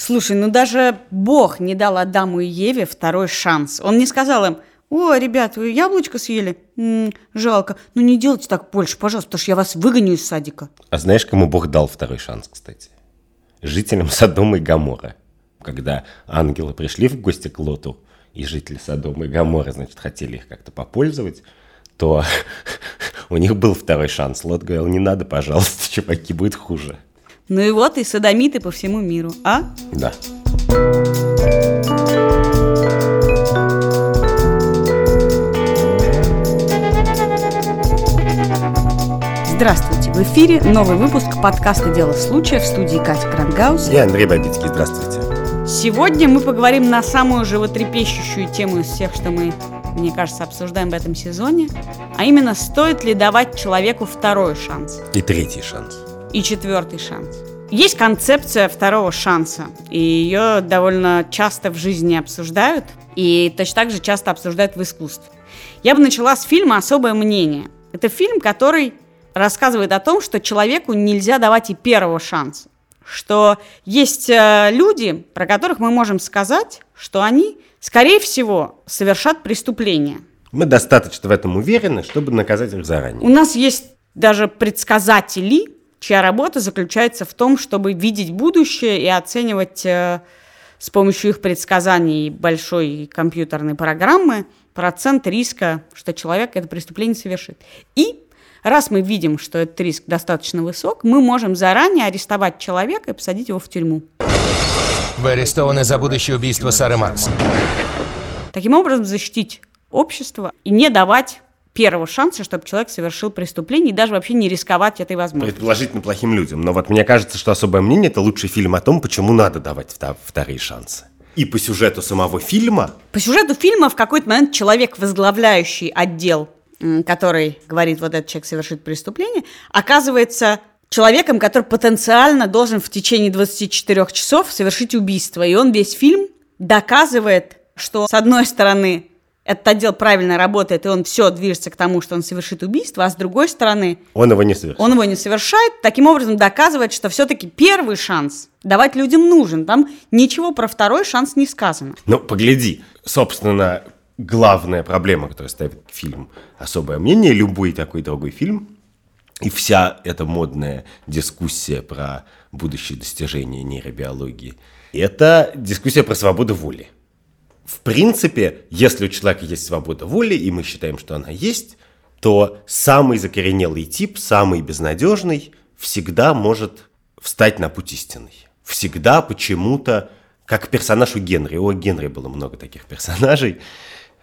Слушай, ну даже Бог не дал Адаму и Еве второй шанс. Он не сказал им, о, ребят, вы яблочко съели? М-м, жалко. Ну не делайте так больше, пожалуйста, потому что я вас выгоню из садика. А знаешь, кому Бог дал второй шанс, кстати? Жителям Содома и Гамора. Когда ангелы пришли в гости к Лоту, и жители Содома и Гамора, значит, хотели их как-то попользовать, то у них был второй шанс. Лот говорил, не надо, пожалуйста, чуваки, будет хуже. Ну и вот и садомиты по всему миру, а? Да. Здравствуйте! В эфире новый выпуск подкаста «Дело случая» в студии Катя Крангаус. Я Андрей Бабицкий, здравствуйте. Сегодня мы поговорим на самую животрепещущую тему из всех, что мы, мне кажется, обсуждаем в этом сезоне, а именно, стоит ли давать человеку второй шанс И третий шанс. И четвертый шанс. Есть концепция второго шанса, и ее довольно часто в жизни обсуждают, и точно так же часто обсуждают в искусстве. Я бы начала с фильма «Особое мнение». Это фильм, который рассказывает о том, что человеку нельзя давать и первого шанса. Что есть э, люди, про которых мы можем сказать, что они, скорее всего, совершат преступление. Мы достаточно в этом уверены, чтобы наказать их У заранее. нас есть даже предсказатели, чья работа заключается в том, чтобы видеть будущее и оценивать э, с помощью их предсказаний большой компьютерной программы процент риска, что человек это преступление совершит. И раз мы видим, что этот риск достаточно высок, мы можем заранее арестовать человека и посадить его в тюрьму. Вы арестованы за будущее убийство Сары Маркс. Таким образом, защитить общество и не давать первого шанса, чтобы человек совершил преступление, и даже вообще не рисковать этой возможностью. Предположительно плохим людям. Но вот мне кажется, что «Особое мнение» — это лучший фильм о том, почему надо давать вторые шансы. И по сюжету самого фильма По сюжету фильма в какой-то момент человек, возглавляющий отдел, который говорит, вот этот человек совершит преступление, оказывается человеком, который потенциально должен в течение 24 часов совершить убийство. И он весь фильм доказывает, что с одной стороны этот отдел правильно работает, и он все движется к тому, что он совершит убийство, а с другой стороны он его не совершил. он его не совершает, таким образом доказывает, что все-таки первый шанс давать людям нужен. Там ничего про второй шанс не сказано. Ну, погляди. Собственно, главная проблема, которую ставит фильм «Особое мнение», любой такой другой фильм, и вся эта модная дискуссия про будущие достижения нейробиологии, это дискуссия про свободу воли. В принципе, если у человека есть свобода воли, и мы считаем, что она есть, то самый закоренелый тип, самый безнадежный, всегда может встать на путь истинный. Всегда почему-то, как персонаж у Генри. У Генри было много таких персонажей.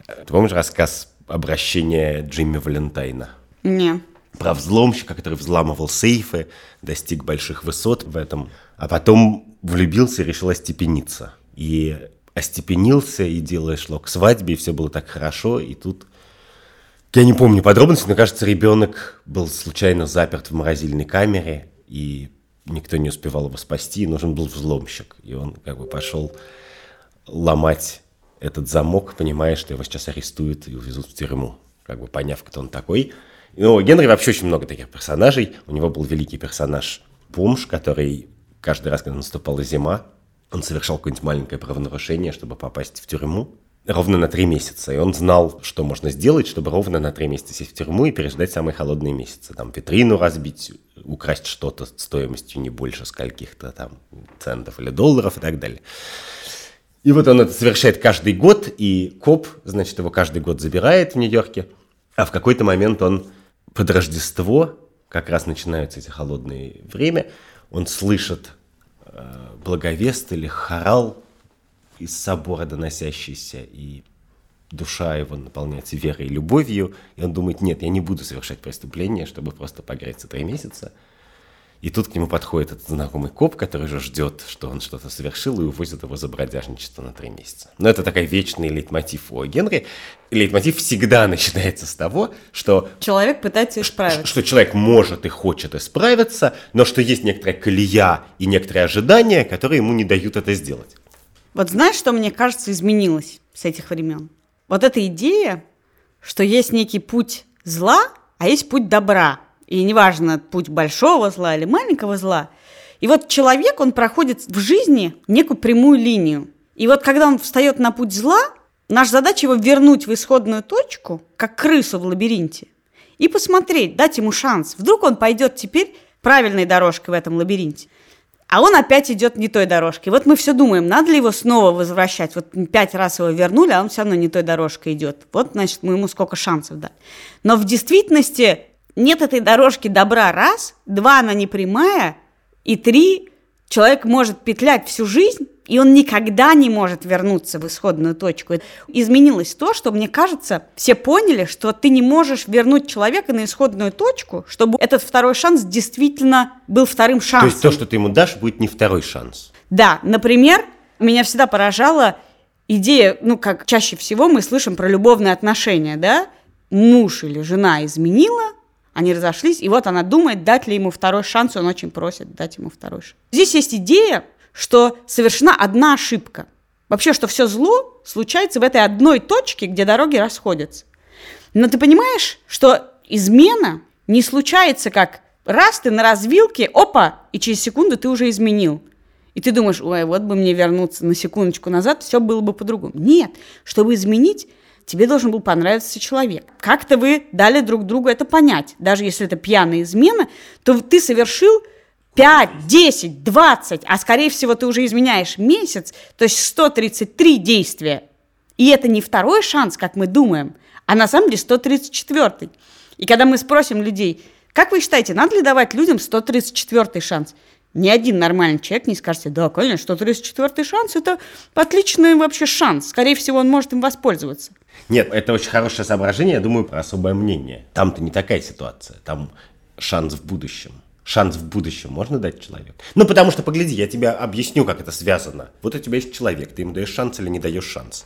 Ты помнишь рассказ обращения Джимми Валентайна? Не. про взломщика, который взламывал сейфы, достиг больших высот в этом, а потом влюбился и решил остепениться. И остепенился, и дело шло к свадьбе, и все было так хорошо, и тут... Я не помню подробностей, но, кажется, ребенок был случайно заперт в морозильной камере, и никто не успевал его спасти, и нужен был взломщик. И он как бы пошел ломать этот замок, понимая, что его сейчас арестуют и увезут в тюрьму, как бы поняв, кто он такой. Ну, у Генри вообще очень много таких персонажей. У него был великий персонаж Бомж, который каждый раз, когда наступала зима, он совершал какое-нибудь маленькое правонарушение, чтобы попасть в тюрьму ровно на три месяца. И он знал, что можно сделать, чтобы ровно на три месяца сесть в тюрьму и переждать самые холодные месяцы. Там витрину разбить, украсть что-то стоимостью не больше скольких-то там центов или долларов и так далее. И вот он это совершает каждый год, и коп, значит, его каждый год забирает в Нью-Йорке. А в какой-то момент он под Рождество, как раз начинаются эти холодные время, он слышит благовест или хорал из собора доносящийся, и душа его наполняется верой и любовью, и он думает, нет, я не буду совершать преступление, чтобы просто погреться три месяца. И тут к нему подходит этот знакомый коп, который же ждет, что он что-то совершил, и увозит его за бродяжничество на три месяца. Но это такой вечный лейтмотив у Генри. Лейтмотив всегда начинается с того, что Человек пытается исправить. что человек может и хочет исправиться, но что есть некоторая колея и некоторые ожидания, которые ему не дают это сделать. Вот знаешь, что мне кажется изменилось с этих времен? Вот эта идея, что есть некий путь зла, а есть путь добра. И неважно, путь большого зла или маленького зла. И вот человек, он проходит в жизни некую прямую линию. И вот когда он встает на путь зла, наша задача его вернуть в исходную точку, как крысу в лабиринте, и посмотреть, дать ему шанс. Вдруг он пойдет теперь правильной дорожкой в этом лабиринте. А он опять идет не той дорожкой. Вот мы все думаем, надо ли его снова возвращать. Вот пять раз его вернули, а он все равно не той дорожкой идет. Вот, значит, мы ему сколько шансов дать. Но в действительности нет этой дорожки добра раз, два она не прямая, и три человек может петлять всю жизнь, и он никогда не может вернуться в исходную точку. Изменилось то, что, мне кажется, все поняли, что ты не можешь вернуть человека на исходную точку, чтобы этот второй шанс действительно был вторым шансом. То есть то, что ты ему дашь, будет не второй шанс. Да, например, меня всегда поражала идея, ну, как чаще всего мы слышим про любовные отношения, да? Муж или жена изменила, они разошлись, и вот она думает, дать ли ему второй шанс, он очень просит дать ему второй шанс. Здесь есть идея, что совершена одна ошибка. Вообще, что все зло случается в этой одной точке, где дороги расходятся. Но ты понимаешь, что измена не случается как раз ты на развилке, опа, и через секунду ты уже изменил. И ты думаешь, ой, вот бы мне вернуться на секундочку назад, все было бы по-другому. Нет, чтобы изменить, тебе должен был понравиться человек. Как-то вы дали друг другу это понять. Даже если это пьяная измена, то ты совершил 5, 10, 20, а скорее всего ты уже изменяешь месяц, то есть 133 действия. И это не второй шанс, как мы думаем, а на самом деле 134. И когда мы спросим людей, как вы считаете, надо ли давать людям 134 шанс? Ни один нормальный человек не скажет, да, конечно, 134 шанс – это отличный вообще шанс. Скорее всего, он может им воспользоваться. Нет, это очень хорошее соображение, я думаю, про особое мнение. Там-то не такая ситуация, там шанс в будущем шанс в будущем можно дать человеку? Ну, потому что, погляди, я тебе объясню, как это связано. Вот у тебя есть человек, ты ему даешь шанс или не даешь шанс.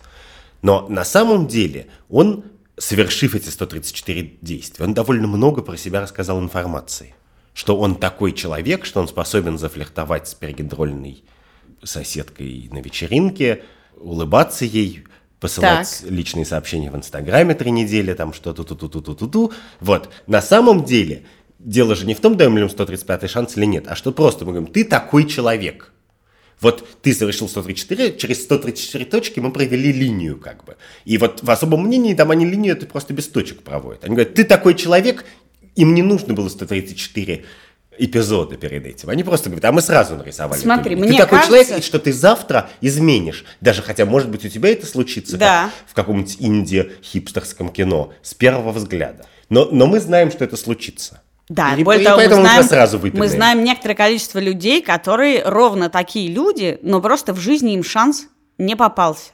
Но на самом деле он, совершив эти 134 действия, он довольно много про себя рассказал информации. Что он такой человек, что он способен зафлиртовать с перегидрольной соседкой на вечеринке, улыбаться ей, посылать так. личные сообщения в Инстаграме три недели, там что-то ту-ту-ту-ту-ту-ту. Вот, на самом деле – дело же не в том, даем ли ему 135 шанс или нет, а что просто мы говорим, ты такой человек. Вот ты совершил 134, через 134 точки мы провели линию как бы. И вот в особом мнении там они линию это просто без точек проводят. Они говорят, ты такой человек, им не нужно было 134 эпизода перед этим. Они просто говорят, а мы сразу нарисовали. Смотри, мне Ты такой кажется... человек, что ты завтра изменишь. Даже хотя, может быть, у тебя это случится да. в каком-нибудь инди-хипстерском кино с первого взгляда. Но, но мы знаем, что это случится. Да, и, более и того, поэтому мы знаем, сразу мы знаем некоторое количество людей, которые ровно такие люди, но просто в жизни им шанс не попался.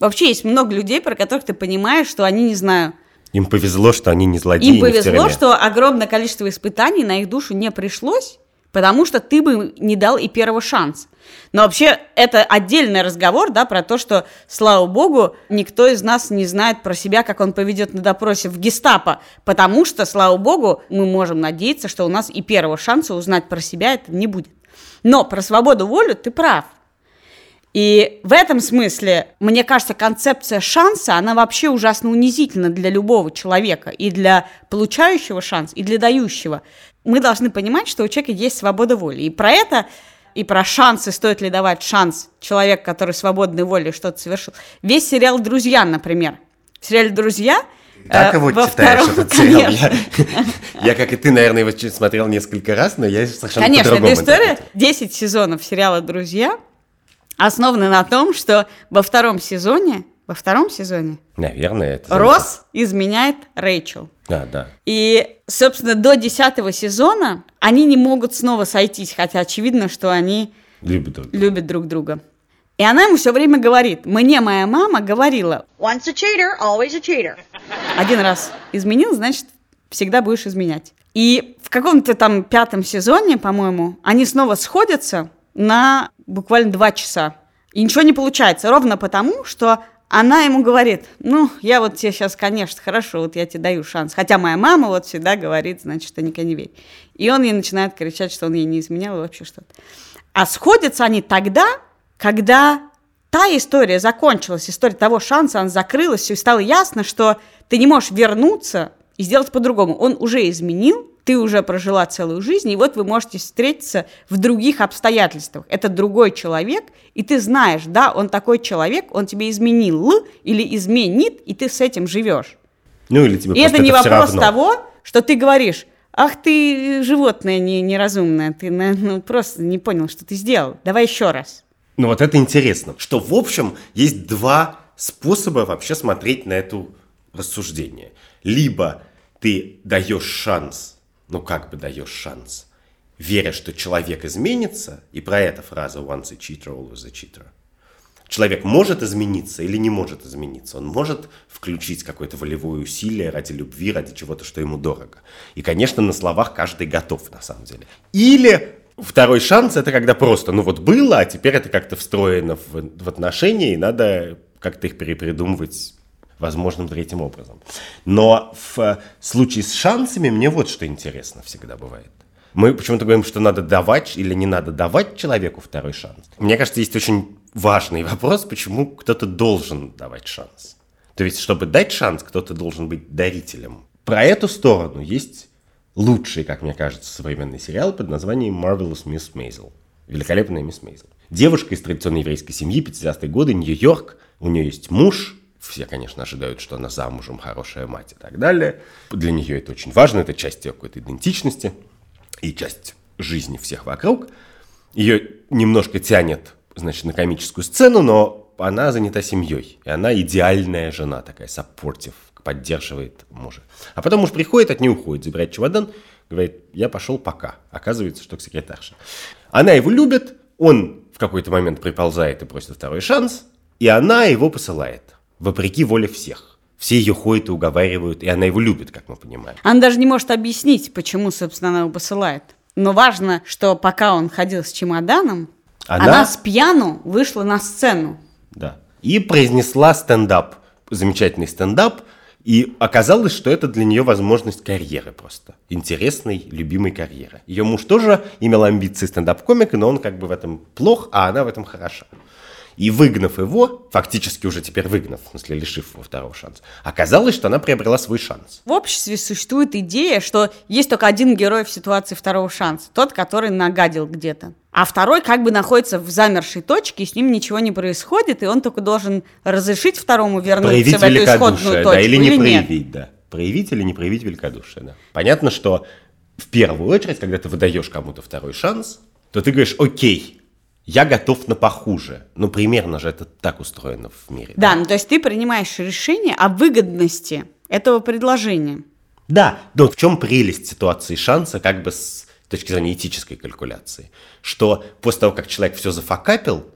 Вообще есть много людей, про которых ты понимаешь, что они, не знаю... Им повезло, что они не злодеи, Им повезло, что огромное количество испытаний на их душу не пришлось, потому что ты бы не дал и первого шанса. Но вообще это отдельный разговор, да, про то, что, слава богу, никто из нас не знает про себя, как он поведет на допросе в гестапо, потому что, слава богу, мы можем надеяться, что у нас и первого шанса узнать про себя это не будет. Но про свободу волю ты прав. И в этом смысле, мне кажется, концепция шанса, она вообще ужасно унизительна для любого человека, и для получающего шанс, и для дающего мы должны понимать, что у человека есть свобода воли. И про это, и про шансы, стоит ли давать шанс человеку, который свободной волей что-то совершил. Весь сериал «Друзья», например. В сериале «Друзья» Так его э, читаешь втором, этот сериал. Я, я, как и ты, наверное, его смотрел несколько раз, но я совершенно Конечно, эта история, 10 сезонов сериала «Друзья» основаны на том, что во втором сезоне во втором сезоне. Наверное, это... Росс изменяет Рэйчел. Да, да. И, собственно, до десятого сезона они не могут снова сойтись, хотя очевидно, что они любят друг друга. Любят друг друга. И она ему все время говорит, мне моя мама говорила... Once a cheater, always a cheater. Один раз изменил, значит, всегда будешь изменять. И в каком-то там пятом сезоне, по-моему, они снова сходятся на буквально два часа. И ничего не получается, ровно потому, что она ему говорит, ну, я вот тебе сейчас, конечно, хорошо, вот я тебе даю шанс. Хотя моя мама вот всегда говорит, значит, ты никогда не верь. И он ей начинает кричать, что он ей не изменял и вообще что-то. А сходятся они тогда, когда та история закончилась, история того шанса, она закрылась, и стало ясно, что ты не можешь вернуться и сделать по-другому. Он уже изменил, ты уже прожила целую жизнь, и вот вы можете встретиться в других обстоятельствах. Это другой человек, и ты знаешь, да, он такой человек, он тебе изменил или изменит, и ты с этим живешь. Ну или тебе И это не всё вопрос того, что ты говоришь, ах ты животное не, неразумное, ты ну, просто не понял, что ты сделал. Давай еще раз. Ну вот это интересно, что в общем есть два способа вообще смотреть на это рассуждение. Либо ты даешь шанс, ну как бы даешь шанс, веря, что человек изменится, и про это фраза once a cheater, always a cheater. Человек может измениться или не может измениться. Он может включить какое-то волевое усилие ради любви, ради чего-то, что ему дорого. И, конечно, на словах каждый готов, на самом деле. Или второй шанс – это когда просто, ну вот было, а теперь это как-то встроено в, в отношения, и надо как-то их перепридумывать возможным третьим образом. Но в э, случае с шансами мне вот что интересно всегда бывает. Мы почему-то говорим, что надо давать или не надо давать человеку второй шанс. Мне кажется, есть очень важный вопрос, почему кто-то должен давать шанс. То есть, чтобы дать шанс, кто-то должен быть дарителем. Про эту сторону есть лучший, как мне кажется, современный сериал под названием Marvelous Miss Maisel. Великолепная мисс Мейзел. Девушка из традиционной еврейской семьи, 50-е годы, Нью-Йорк. У нее есть муж. Все, конечно, ожидают, что она замужем, хорошая мать и так далее. Для нее это очень важно, это часть ее какой-то идентичности и часть жизни всех вокруг. Ее немножко тянет, значит, на комическую сцену, но она занята семьей. И она идеальная жена, такая саппортив, поддерживает мужа. А потом муж приходит, от нее уходит, забирает чемодан, говорит, я пошел пока. Оказывается, что к секретарше. Она его любит, он в какой-то момент приползает и просит второй шанс, и она его посылает, вопреки воле всех. Все ее ходят и уговаривают, и она его любит, как мы понимаем. Она даже не может объяснить, почему, собственно, она его посылает. Но важно, что пока он ходил с чемоданом, Она- она, с пьяну вышла на сцену. Да. И произнесла стендап, замечательный стендап, и оказалось, что это для нее возможность карьеры просто. Интересной, любимой карьеры. Ее муж тоже имел амбиции стендап-комика, но он как бы в этом плох, а она в этом хороша. И выгнав его, фактически уже теперь выгнав, в смысле лишив его второго шанса, оказалось, что она приобрела свой шанс. В обществе существует идея, что есть только один герой в ситуации второго шанса. Тот, который нагадил где-то. А второй как бы находится в замершей точке, и с ним ничего не происходит, и он только должен разрешить второму вернуться проявить в эту исходную точку да, или не нет. проявить, да. Проявить или не проявить великодушие, да. Понятно, что в первую очередь, когда ты выдаешь кому-то второй шанс, то ты говоришь, окей, я готов на похуже. Ну, примерно же это так устроено в мире. Да, ну то есть ты принимаешь решение о выгодности этого предложения. Да, но в чем прелесть ситуации шанса, как бы с точки зрения этической калькуляции? Что после того, как человек все зафакапил,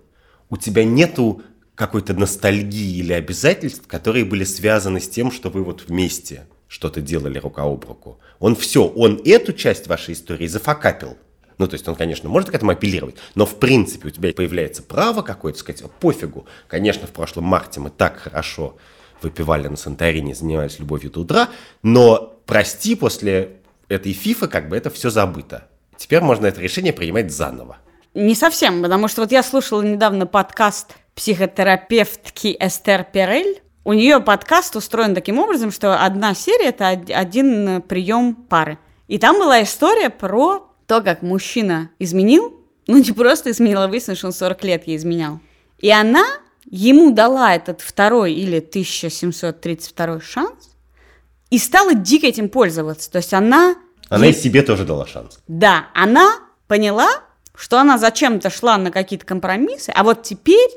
у тебя нету какой-то ностальгии или обязательств, которые были связаны с тем, что вы вот вместе что-то делали рука об руку. Он все, он эту часть вашей истории зафакапил. Ну, то есть он, конечно, может к этому апеллировать, но в принципе у тебя появляется право какое-то сказать, «О, пофигу. Конечно, в прошлом марте мы так хорошо выпивали на Санторини, занимались любовью до утра, но прости, после этой фифы как бы это все забыто. Теперь можно это решение принимать заново. Не совсем, потому что вот я слушала недавно подкаст психотерапевтки Эстер Перель. У нее подкаст устроен таким образом, что одна серия – это од- один прием пары. И там была история про то, как мужчина изменил, ну не просто изменил, а выяснилось, что он 40 лет ей изменял. И она ему дала этот второй или 1732 шанс и стала дико этим пользоваться. То есть она... Она ей- и себе тоже дала шанс. да, она поняла, что она зачем-то шла на какие-то компромиссы, а вот теперь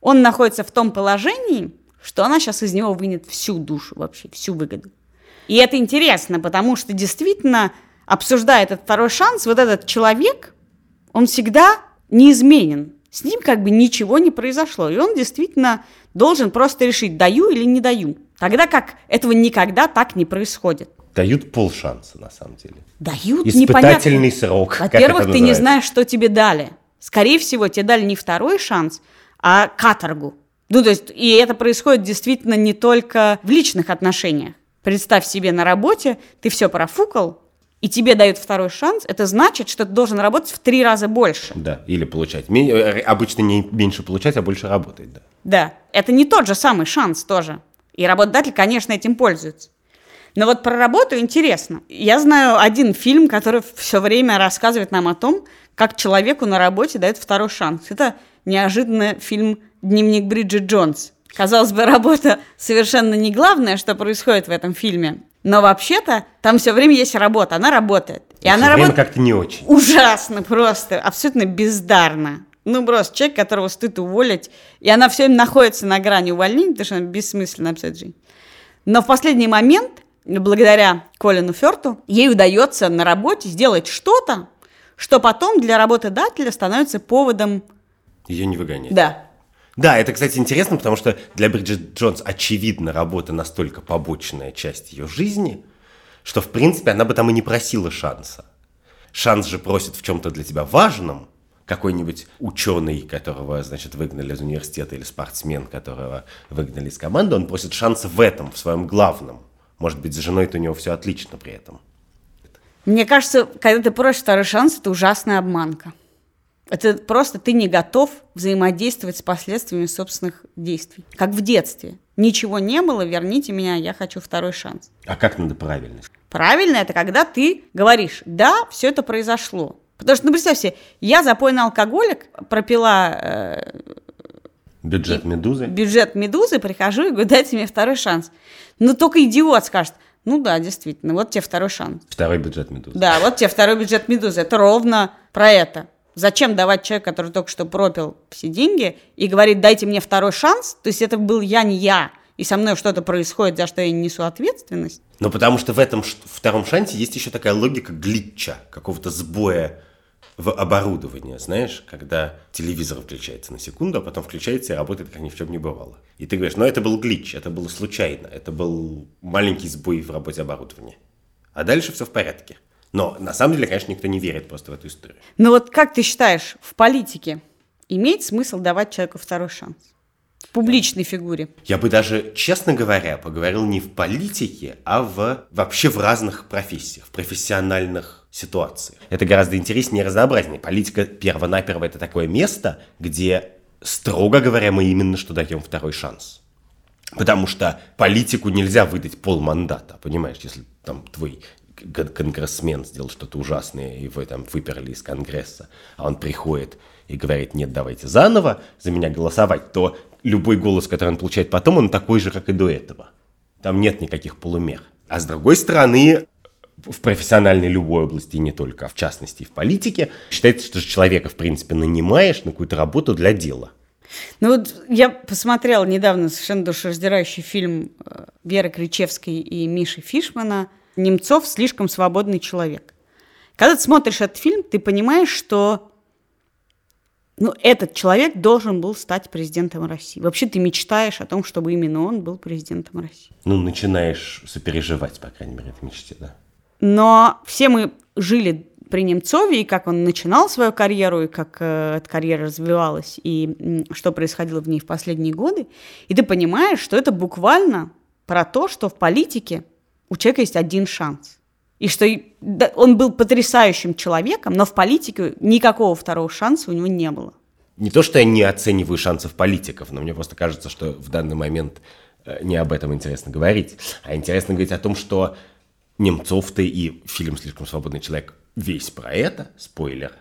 он находится в том положении, что она сейчас из него вынет всю душу вообще, всю выгоду. И это интересно, потому что действительно, обсуждая этот второй шанс, вот этот человек, он всегда неизменен. С ним как бы ничего не произошло. И он действительно должен просто решить, даю или не даю. Тогда как этого никогда так не происходит. Дают полшанса, на самом деле. Дают Испытательный непонятно. срок. Во-первых, ты не знаешь, что тебе дали. Скорее всего, тебе дали не второй шанс, а каторгу. Ну, то есть, и это происходит действительно не только в личных отношениях. Представь себе на работе, ты все профукал, и тебе дают второй шанс, это значит, что ты должен работать в три раза больше. Да, или получать. Э, Обычно не меньше получать, а больше работать, да. Да, это не тот же самый шанс тоже. И работодатель, конечно, этим пользуется. Но вот про работу интересно. Я знаю один фильм, который все время рассказывает нам о том, как человеку на работе дают второй шанс. Это неожиданно фильм «Дневник Бриджит Джонс». Казалось бы, работа совершенно не главное, что происходит в этом фильме. Но вообще-то там все время есть работа, она работает. И она время работает как-то не очень. ужасно просто, абсолютно бездарно. Ну, просто человек, которого стоит уволить, и она все время находится на грани увольнения, потому что она бессмысленно абсолютно жизнь. Но в последний момент, благодаря Колину Ферту, ей удается на работе сделать что-то, что потом для работодателя становится поводом, Ее не выгонять. да, Да, это, кстати, интересно, потому что для Бриджит Джонс, очевидно, работа настолько побочная часть ее жизни, что, в принципе, она бы там и не просила шанса. Шанс же просит в чем-то для тебя важном, какой-нибудь ученый, которого, значит, выгнали из университета, или спортсмен, которого выгнали из команды, он просит шанса в этом, в своем главном. Может быть, с женой-то у него все отлично при этом. Мне кажется, когда ты просишь второй шанс, это ужасная обманка. Это просто ты не готов взаимодействовать с последствиями собственных действий. Как в детстве. Ничего не было, верните меня, я хочу второй шанс. А как надо правильно? Правильно это когда ты говоришь, да, все это произошло. Потому что, ну, представь себе, я запойный алкоголик, пропила э, Бюджет «Медузы»? бюджет медузы, прихожу и говорю, дайте мне второй шанс. Ну, только идиот скажет, ну да, действительно, вот тебе второй шанс. Второй бюджет «Медузы». Да, вот тебе второй бюджет медузы. Это ровно про это. Зачем давать человеку, который только что пропил все деньги, и говорит, дайте мне второй шанс? То есть это был я, не я, и со мной что-то происходит, за что я не несу ответственность. Ну, потому что в этом втором шансе есть еще такая логика глитча, какого-то сбоя в оборудовании, знаешь, когда телевизор включается на секунду, а потом включается и работает, как ни в чем не бывало. И ты говоришь, ну это был глитч, это было случайно, это был маленький сбой в работе оборудования. А дальше все в порядке. Но на самом деле, конечно, никто не верит просто в эту историю. Но вот как ты считаешь, в политике имеет смысл давать человеку второй шанс? В публичной фигуре. Я бы даже, честно говоря, поговорил не в политике, а в вообще в разных профессиях, в профессиональных ситуациях. Это гораздо интереснее и разнообразнее. Политика перво-наперво это такое место, где, строго говоря, мы именно что даем второй шанс. Потому что политику нельзя выдать полмандата, понимаешь, если там твой конгрессмен сделал что-то ужасное, его там выперли из конгресса, а он приходит и говорит, нет, давайте заново за меня голосовать, то любой голос, который он получает потом, он такой же, как и до этого. Там нет никаких полумер. А с другой стороны, в профессиональной любой области, не только, а в частности в политике, считается, что человека, в принципе, нанимаешь на какую-то работу для дела. Ну вот я посмотрела недавно совершенно душераздирающий фильм э, Веры Кричевской и Миши Фишмана «Немцов. Слишком свободный человек». Когда ты смотришь этот фильм, ты понимаешь, что ну, этот человек должен был стать президентом России. Вообще ты мечтаешь о том, чтобы именно он был президентом России. Ну, начинаешь сопереживать, по крайней мере, этой мечте, да. Но все мы жили при Немцове, и как он начинал свою карьеру, и как э, эта карьера развивалась, и м, что происходило в ней в последние годы. И ты понимаешь, что это буквально про то, что в политике у человека есть один шанс. И что он был потрясающим человеком, но в политике никакого второго шанса у него не было. Не то, что я не оцениваю шансов политиков, но мне просто кажется, что в данный момент э, не об этом интересно говорить, а интересно говорить о том, что Немцов-то и фильм «Слишком свободный человек» весь про это, спойлер,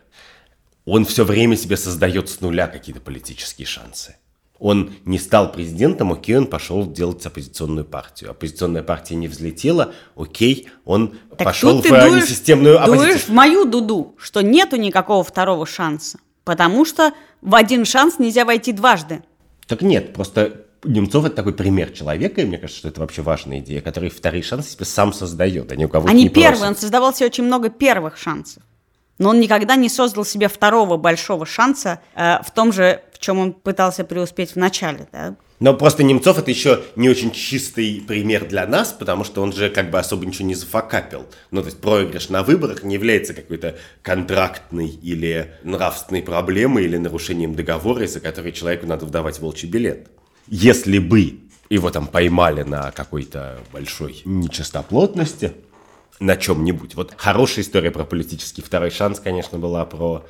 он все время себе создает с нуля какие-то политические шансы. Он не стал президентом, окей, он пошел делать оппозиционную партию. Оппозиционная партия не взлетела, окей, он Так пошел в дуешь- несистемную дуешь оппозицию. в мою дуду, что нету никакого второго шанса, потому что в один шанс нельзя войти дважды. Так нет, просто Немцов это такой пример человека, и мне кажется, что это вообще важная идея, который вторые шансы себе сам создает, а не у кого-то А не не первый, он создавал себе очень много первых шансов. Но он никогда не создал себе второго большого шанса э, в том же, в чем он пытался преуспеть в начале. Да? Но просто Немцов это еще не очень чистый пример для нас, потому что он же как бы особо ничего не зафакапил. Ну, то есть проигрыш на выборах не является какой-то контрактной или нравственной проблемой или нарушением договора, из-за которой человеку надо вдавать волчий билет. Если бы его там поймали на какой-то большой нечистоплотности, на чем-нибудь. Вот хорошая история про политический второй шанс, конечно, была про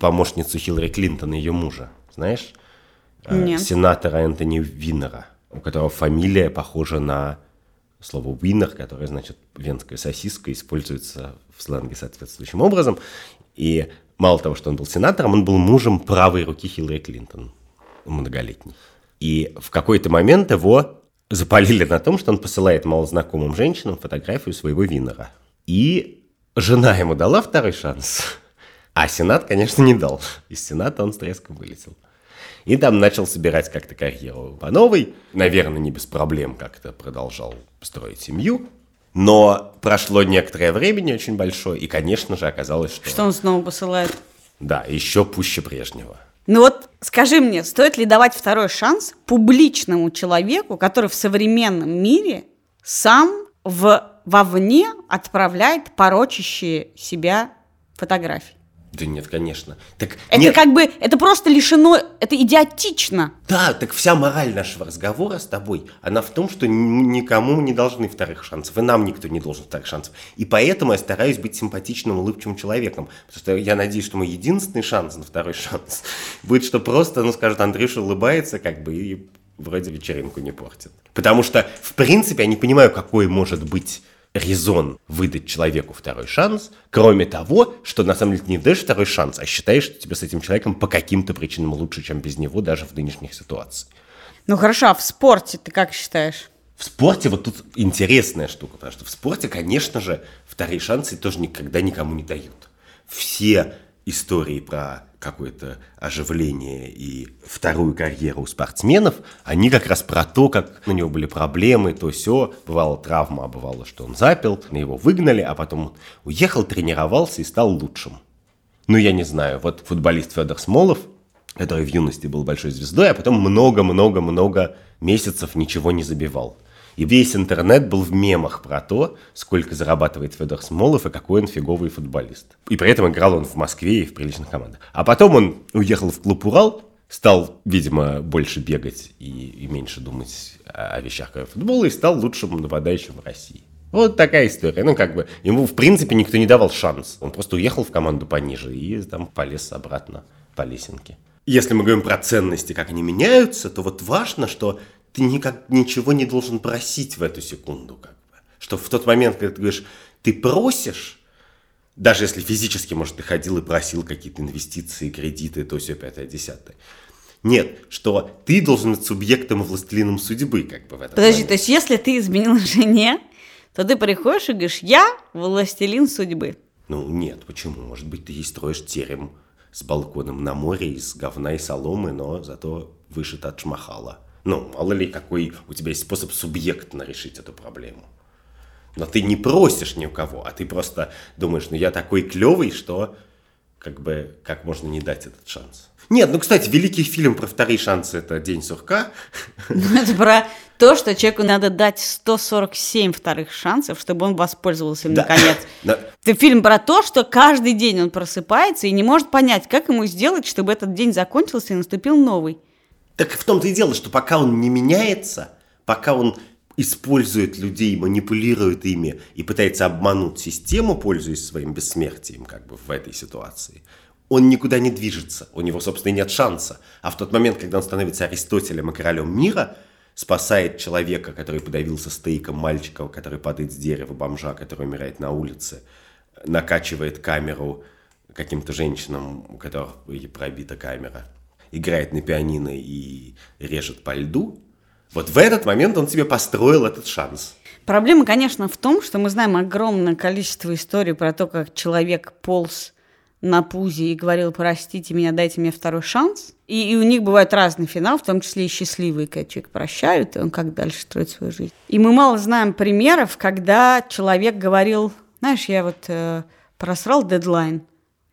помощницу Хиллари Клинтон и ее мужа. Знаешь? Э, Нет. Сенатора Энтони Виннера, у которого фамилия похожа на слово «winner», которое значит «венская сосиска», используется в сленге соответствующим образом. И мало того, что он был сенатором, он был мужем правой руки Хиллари Клинтон, многолетний. И в какой-то момент его запалили на том, что он посылает малознакомым женщинам фотографию своего винера. И жена ему дала второй шанс, а Сенат, конечно, не дал. Из Сената он с треском вылетел. И там начал собирать как-то карьеру по новой. Наверное, не без проблем как-то продолжал строить семью. Но прошло некоторое время, не очень большое, и, конечно же, оказалось, что... Что он снова посылает? Да, еще пуще прежнего. Ну вот скажи мне, стоит ли давать второй шанс публичному человеку, который в современном мире сам в, вовне отправляет порочащие себя фотографии? Да нет, конечно. Так Это нет. как бы, это просто лишено, это идиотично. Да, так вся мораль нашего разговора с тобой, она в том, что никому не должны вторых шансов, и нам никто не должен вторых шансов. И поэтому я стараюсь быть симпатичным, улыбчивым человеком, потому что я надеюсь, что мой единственный шанс на второй шанс будет, что просто, ну, скажет, Андрюша улыбается, как бы, и вроде вечеринку не портит. Потому что, в принципе, я не понимаю, какой может быть резон выдать человеку второй шанс, кроме того, что на самом деле ты не даешь второй шанс, а считаешь, что тебе с этим человеком по каким-то причинам лучше, чем без него, даже в нынешних ситуациях. Ну хорошо, а в спорте ты как считаешь? В спорте вот тут интересная штука, потому что в спорте, конечно же, вторые шансы тоже никогда никому не дают. Все истории про какое-то оживление и вторую карьеру у спортсменов, они как раз про то, как у него были проблемы, то все, бывала травма, а бывало, что он запил, на его выгнали, а потом уехал, тренировался и стал лучшим. Ну, я не знаю, вот футболист Федор Смолов, который в юности был большой звездой, а потом много-много-много месяцев ничего не забивал. И весь интернет был в мемах про то, сколько зарабатывает Федор Смолов и какой он фиговый футболист. И при этом играл он в Москве и в приличных командах. А потом он уехал в клуб «Урал», стал, видимо, больше бегать и, и меньше думать о, вещах кроме футбола и стал лучшим нападающим в России. Вот такая история. Ну, как бы, ему, в принципе, никто не давал шанс. Он просто уехал в команду пониже и там полез обратно по лесенке. Если мы говорим про ценности, как они меняются, то вот важно, что ты никак ничего не должен просить в эту секунду. Как бы. Что в тот момент, когда ты говоришь, ты просишь, даже если физически, может, ты ходил и просил какие-то инвестиции, кредиты, то все пятое, десятое. Нет, что ты должен быть субъектом и властелином судьбы, как бы в этом Подожди, момент. то есть если ты изменил жене, то ты приходишь и говоришь, я властелин судьбы. Ну, нет, почему? Может быть, ты ей строишь терем с балконом на море из говна и соломы, но зато вышит от шмахала. Ну, мало ли, какой у тебя есть способ субъектно решить эту проблему. Но ты не просишь ни у кого, а ты просто думаешь, ну я такой клевый, что как бы как можно не дать этот шанс. Нет, ну, кстати, великий фильм про вторые шансы – это «День сурка». Ну, Это про то, что человеку надо дать 147 вторых шансов, чтобы он воспользовался им Да. наконец. Да. Это фильм про то, что каждый день он просыпается и не может понять, как ему сделать, чтобы этот день закончился и наступил новый. Так в том-то и дело, что пока он не меняется, пока он использует людей, манипулирует ими и пытается обмануть систему, пользуясь своим бессмертием как бы в этой ситуации, он никуда не движется, у него, собственно, нет шанса. А в тот момент, когда он становится Аристотелем и королем мира, спасает человека, который подавился стейком, мальчика, который падает с дерева, бомжа, который умирает на улице, накачивает камеру каким-то женщинам, у которых пробита камера, играет на пианино и режет по льду, вот в этот момент он себе построил этот шанс. Проблема, конечно, в том, что мы знаем огромное количество историй про то, как человек полз на пузе и говорил, простите меня, дайте мне второй шанс. И, и у них бывает разный финал, в том числе и счастливый, когда человек прощают, и он как дальше строит свою жизнь. И мы мало знаем примеров, когда человек говорил, знаешь, я вот э, просрал дедлайн,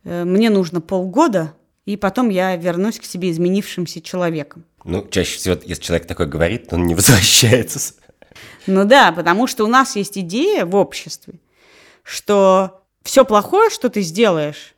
э, мне нужно полгода, и потом я вернусь к себе изменившимся человеком. Ну, чаще всего, если человек такое говорит, то он не возвращается. Ну да, потому что у нас есть идея в обществе, что все плохое, что ты сделаешь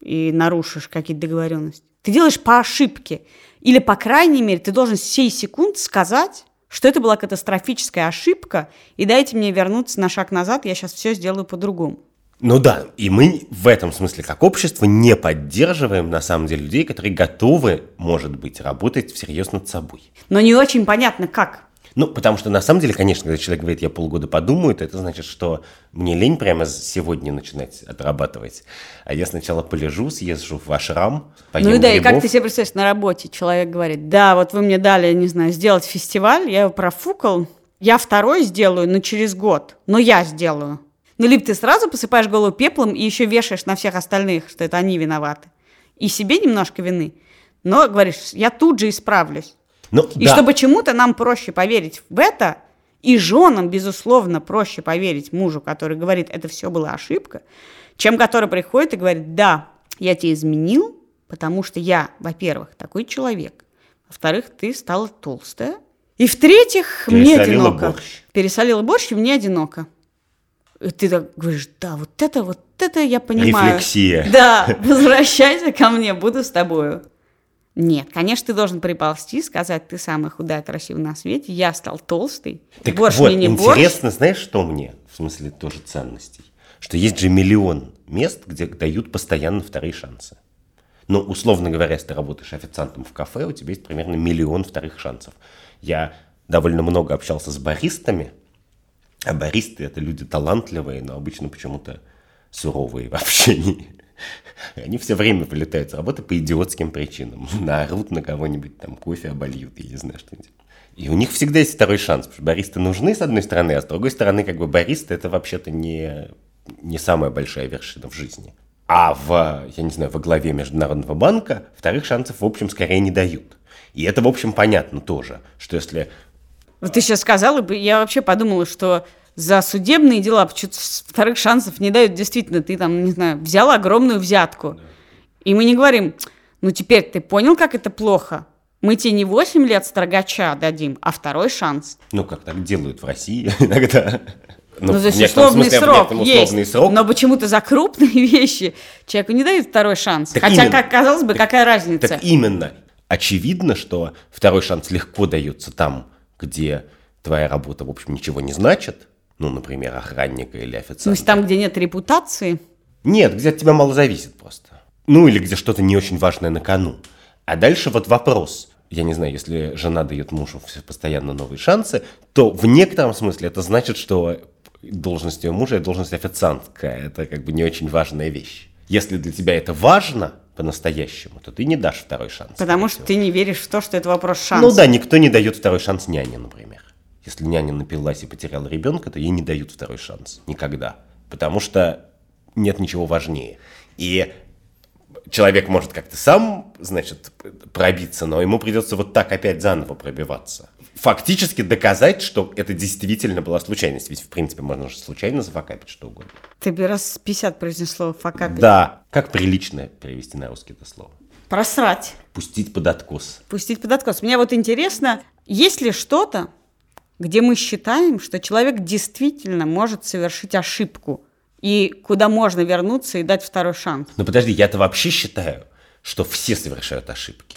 и нарушишь какие-то договоренности, ты делаешь по ошибке. Или, по крайней мере, ты должен сей секунд сказать, что это была катастрофическая ошибка, и дайте мне вернуться на шаг назад, я сейчас все сделаю по-другому. Ну да, и мы в этом смысле как общество не поддерживаем на самом деле людей, которые готовы, может быть, работать всерьез над собой. Но не очень понятно, как. Ну, потому что на самом деле, конечно, когда человек говорит, я полгода подумаю, то это значит, что мне лень прямо сегодня начинать отрабатывать. А я сначала полежу, съезжу в ашрам, поем Ну да, и как грибов. ты себе представляешь, на работе человек говорит, да, вот вы мне дали, не знаю, сделать фестиваль, я его профукал, я второй сделаю, но через год, но я сделаю. Ну, либо ты сразу посыпаешь голову пеплом и еще вешаешь на всех остальных, что это они виноваты. И себе немножко вины, но говоришь, я тут же исправлюсь. Ну, И да. чтобы чему-то нам проще поверить в это, и женам, безусловно, проще поверить мужу, который говорит, это все была ошибка, чем который приходит и говорит, да, я тебя изменил, потому что я, во-первых, такой человек, во-вторых, ты стала толстая, и в-третьих, мне одиноко. борщ. Пересолила борщ, и мне одиноко. И ты так говоришь, да, вот это, вот это я понимаю. Рефлексия. Да, возвращайся ко мне, буду с тобою. Нет, конечно, ты должен приползти, сказать, ты самая худая, красивая на свете, я стал толстый, Так борщ вот, мне не борщ. интересно, знаешь, что мне, в смысле тоже ценностей? Что есть же миллион мест, где дают постоянно вторые шансы. Ну, условно говоря, если ты работаешь официантом в кафе, у тебя есть примерно миллион вторых шансов. Я довольно много общался с баристами, а баристы – это люди талантливые, но обычно почему-то суровые в общении. Они все время вылетают с работы по идиотским причинам. Наорут на кого-нибудь, там кофе обольют, я не знаю, что-нибудь. И у них всегда есть второй шанс, потому что баристы нужны, с одной стороны, а с другой стороны, как бы баристы – это вообще-то не, не самая большая вершина в жизни. А в, я не знаю, во главе Международного банка вторых шансов, в общем, скорее не дают. И это, в общем, понятно тоже, что если Вот ты сейчас сказал, и я вообще подумала, что за судебные дела почему-то вторых шансов не дают. Действительно, ты там, не знаю, взял огромную взятку. И мы не говорим, ну теперь ты понял, как это плохо? Мы тебе не 8 лет строгача дадим, а второй шанс. Ну, как так делают в России иногда. Ну, то в есть условный смысле, срок есть, срок. но почему-то за крупные вещи человеку не дают второй шанс. Так Хотя, именно. как казалось бы, какая разница? Так именно. Очевидно, что второй шанс легко дается там, где твоя работа, в общем, ничего не значит. Ну, например, охранника или официанта. если там, где нет репутации, Нет, где от тебя мало зависит просто. Ну, или где что-то не очень важное на кону. А дальше вот вопрос. Я не знаю, если жена дает мужу все- постоянно новые шансы, то в некотором смысле это значит, что должность ее мужа – это должность официантка. Это как бы не очень важная вещь. Если для тебя это важно по-настоящему, то ты не дашь второй шанс. потому что ты не веришь в то, что это вопрос шанса. Ну да, никто не дает второй шанс няне, например. Если няня напилась и потеряла ребенка, то ей не дают второй шанс. Никогда. Потому что нет ничего важнее. И человек может как-то сам, значит, пробиться, но ему придется вот так опять заново пробиваться. Фактически доказать, что это действительно была случайность. Ведь, в принципе, можно же случайно зафакапить что угодно. Ты бы раз 50 произнес слово «факапить». Да. Как прилично перевести на русский это слово? Просрать. Пустить под откос. Пустить под откос. Мне вот интересно, есть ли что-то, где мы считаем, что человек действительно может совершить ошибку, и куда можно вернуться и дать второй шанс? Но подожди, я-то вообще считаю, что все совершают ошибки.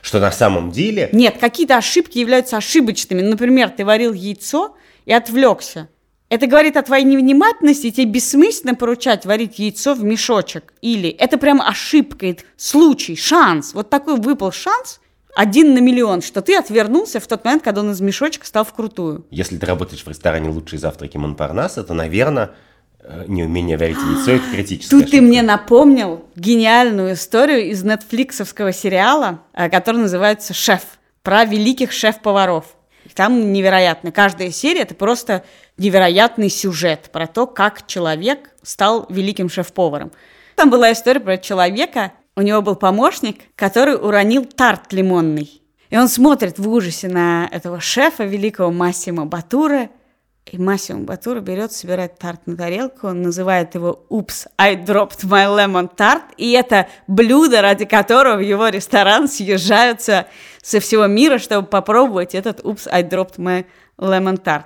Что на самом деле... Нет, какие-то ошибки являются ошибочными. Например, ты варил яйцо и отвлекся. Это говорит о твоей невнимательности, и тебе бессмысленно поручать варить яйцо в мешочек. Или это прям ошибка, это случай, шанс. Вот такой выпал шанс, один на миллион, что ты отвернулся в тот момент, когда он из мешочка стал вкрутую. Если ты работаешь в ресторане «Лучшие завтраки Монпарнаса», то, наверное, неумение варить яйцо – это критическая Тут ты ошибка. мне напомнил гениальную историю из нетфликсовского сериала, э, который называется «Шеф», про великих шеф-поваров. Там невероятно. Каждая серия – это просто невероятный сюжет про то, как человек стал великим шеф-поваром. Там была история про человека, у него был помощник, который уронил тарт лимонный. И он смотрит в ужасе на этого шефа, великого Массимо Батура, и Массимо Батура берет, собирает тарт на тарелку, он называет его «Oops, I dropped my lemon tart», и это блюдо, ради которого в его ресторан съезжаются со всего мира, чтобы попробовать этот «Oops, I dropped my lemon tart».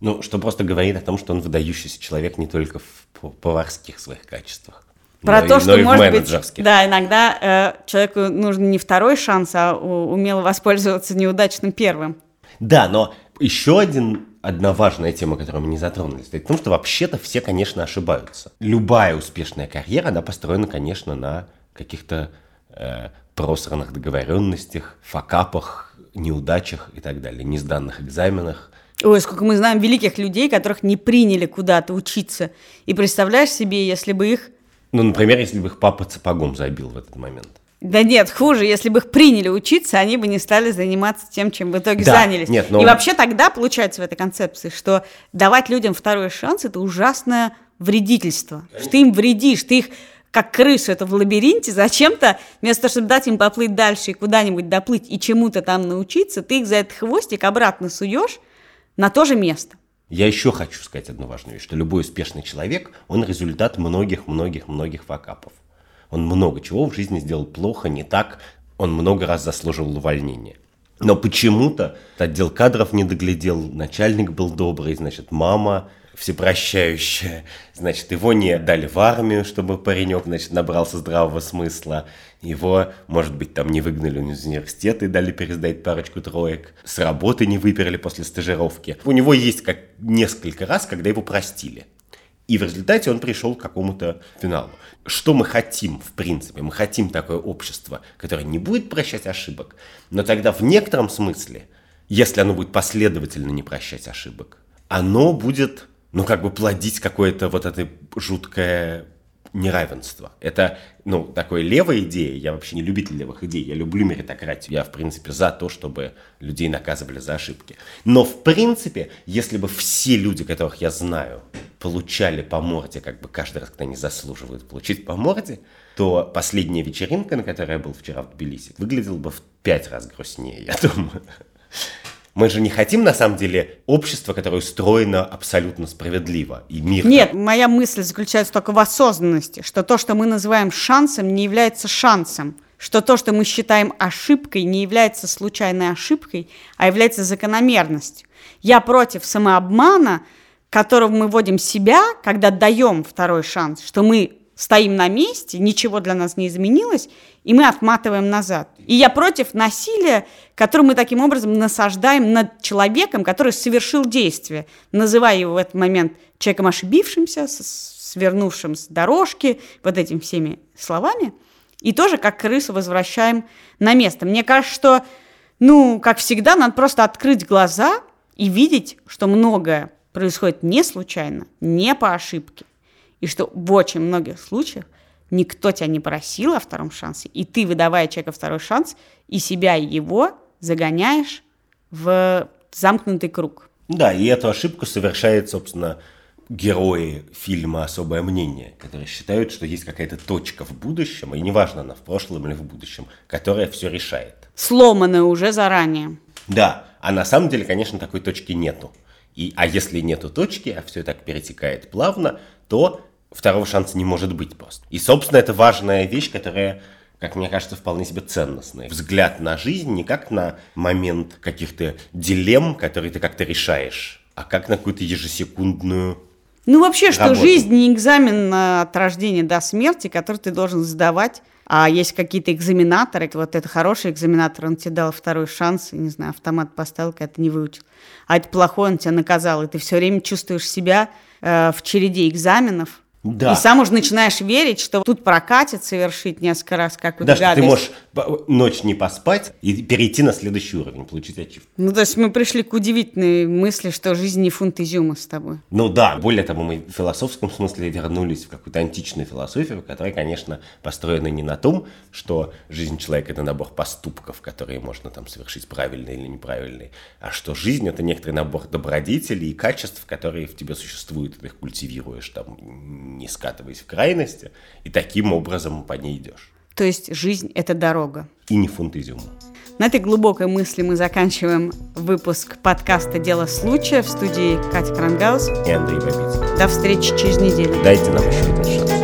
Ну, что просто говорит о том, что он выдающийся человек не только в поварских своих качествах, Про но то, и, что, но может быть, да, иногда э, человеку нужен не второй шанс, а умело воспользоваться неудачным первым. Да, но еще один, одна важная тема, которую мы не затронули, стоит в том, что вообще-то все, конечно, ошибаются. Любая успешная карьера, она построена, конечно, на каких-то э, просранных договоренностях, факапах, неудачах и так далее, несданных экзаменах. Ой, сколько мы знаем великих людей, которых не приняли куда-то учиться. И представляешь себе, если бы их... Ну, например, если бы их папа сапогом забил в этот момент. Да нет, хуже, если бы их приняли учиться, они бы не стали заниматься тем, чем в итоге Да, занялись. нет, но- И вообще тогда получается в этой концепции, что давать людям второй шанс – это ужасное вредительство. Что ты им вредишь, ты их как крысу это в лабиринте, зачем-то, вместо того, чтобы дать им поплыть дальше и куда-нибудь доплыть и чему-то там научиться, ты их за этот хвостик обратно суешь на то же место. Я еще хочу сказать одну важную вещь, что любой успешный человек, он результат многих-многих-многих факапов. Он много чего в жизни сделал плохо, не так, он много раз заслуживал увольнения. Но почему-то отдел кадров не доглядел, начальник был добрый, значит, мама всепрощающая, значит, его не дали в армию, чтобы паренек, значит, набрался здравого смысла, его, может быть, там не выгнали из университета и дали пересдать парочку троек, с работы не выперли после стажировки. У него есть как несколько раз, когда его простили. И в результате он пришел к какому-то финалу. Что мы хотим, в принципе? Мы хотим такое общество, которое не будет прощать ошибок, но тогда в некотором смысле, если оно будет последовательно не прощать ошибок, оно будет, ну, как бы плодить какое-то вот это жуткое неравенство. Это, ну, такая левая идея. Я вообще не любитель левых идей. Я люблю меритократию. Я, в принципе, за то, чтобы людей наказывали за ошибки. Но, в принципе, если бы все люди, которых я знаю, получали по морде, как бы каждый раз, когда они заслуживают получить по морде, то последняя вечеринка, на которой я был вчера в Тбилиси, выглядела бы в пять раз грустнее, я думаю. Мы же не хотим, на самом деле, общество, которое устроено абсолютно справедливо и мирно. Нет, моя мысль заключается только в осознанности, что то, что мы называем шансом, не является шансом, что то, что мы считаем ошибкой, не является случайной ошибкой, а является закономерностью. Я против самообмана, которого мы вводим себя, когда даем второй шанс, что мы стоим на месте, ничего для нас не изменилось, и мы отматываем назад. И я против насилия, которое мы таким образом насаждаем над человеком, который совершил действие, называя его в этот момент человеком ошибившимся, свернувшим с дорожки, вот этими всеми словами, и тоже как крысу возвращаем на место. Мне кажется, что, ну, как всегда, надо просто открыть глаза и видеть, что многое происходит не случайно, не по ошибке, и что в очень многих случаях никто тебя не просил о втором шансе, и ты, выдавая человеку второй шанс, и себя, и его загоняешь в замкнутый круг. Да, и эту ошибку совершают, собственно, герои фильма «Особое мнение», которые считают, что есть какая-то точка в будущем, и неважно, она в прошлом или в будущем, которая все решает. Сломанное уже заранее. Да, а на самом деле, конечно, такой точки нету. И, а если нету точки, а все так перетекает плавно, то второго шанса не может быть просто. И, собственно, это важная вещь, которая, как мне кажется, вполне себе ценностная. Взгляд на жизнь не как на момент каких-то дилемм, которые ты как-то решаешь, а как на какую-то ежесекундную Ну, вообще, что Работа. жизнь не экзамен от рождения до смерти, который ты должен сдавать. А есть какие-то экзаменаторы, вот это хороший экзаменатор, он тебе дал второй шанс, не знаю, автомат поставил, когда ты не выучил. А это плохой, он тебя наказал, и ты все время чувствуешь себя э, в череде экзаменов. Да. И сам уже начинаешь верить, что тут прокатит совершить несколько раз какую-то Да, что ты гадость. можешь ночь не поспать и перейти на следующий уровень, получить ачив. Ну, то есть мы пришли к удивительной мысли, что жизнь не фунт изюма с тобой. Ну да, более того, мы в философском смысле вернулись в какую-то античную философию, которая, конечно, построена не на том, что жизнь человека – это набор поступков, которые можно там совершить правильные или неправильные, а что жизнь – это некоторый набор добродетелей и качеств, которые в тебе существуют, ты их культивируешь, там, не скатываясь в крайности, и таким образом по ней идешь. То есть жизнь – это дорога. И не фунт изюма. На этой глубокой мысли мы заканчиваем выпуск подкаста «Дело случая» в студии Катя Крангаус. И Андрей Бабицкий. До встречи через неделю. Дайте нам еще один шанс.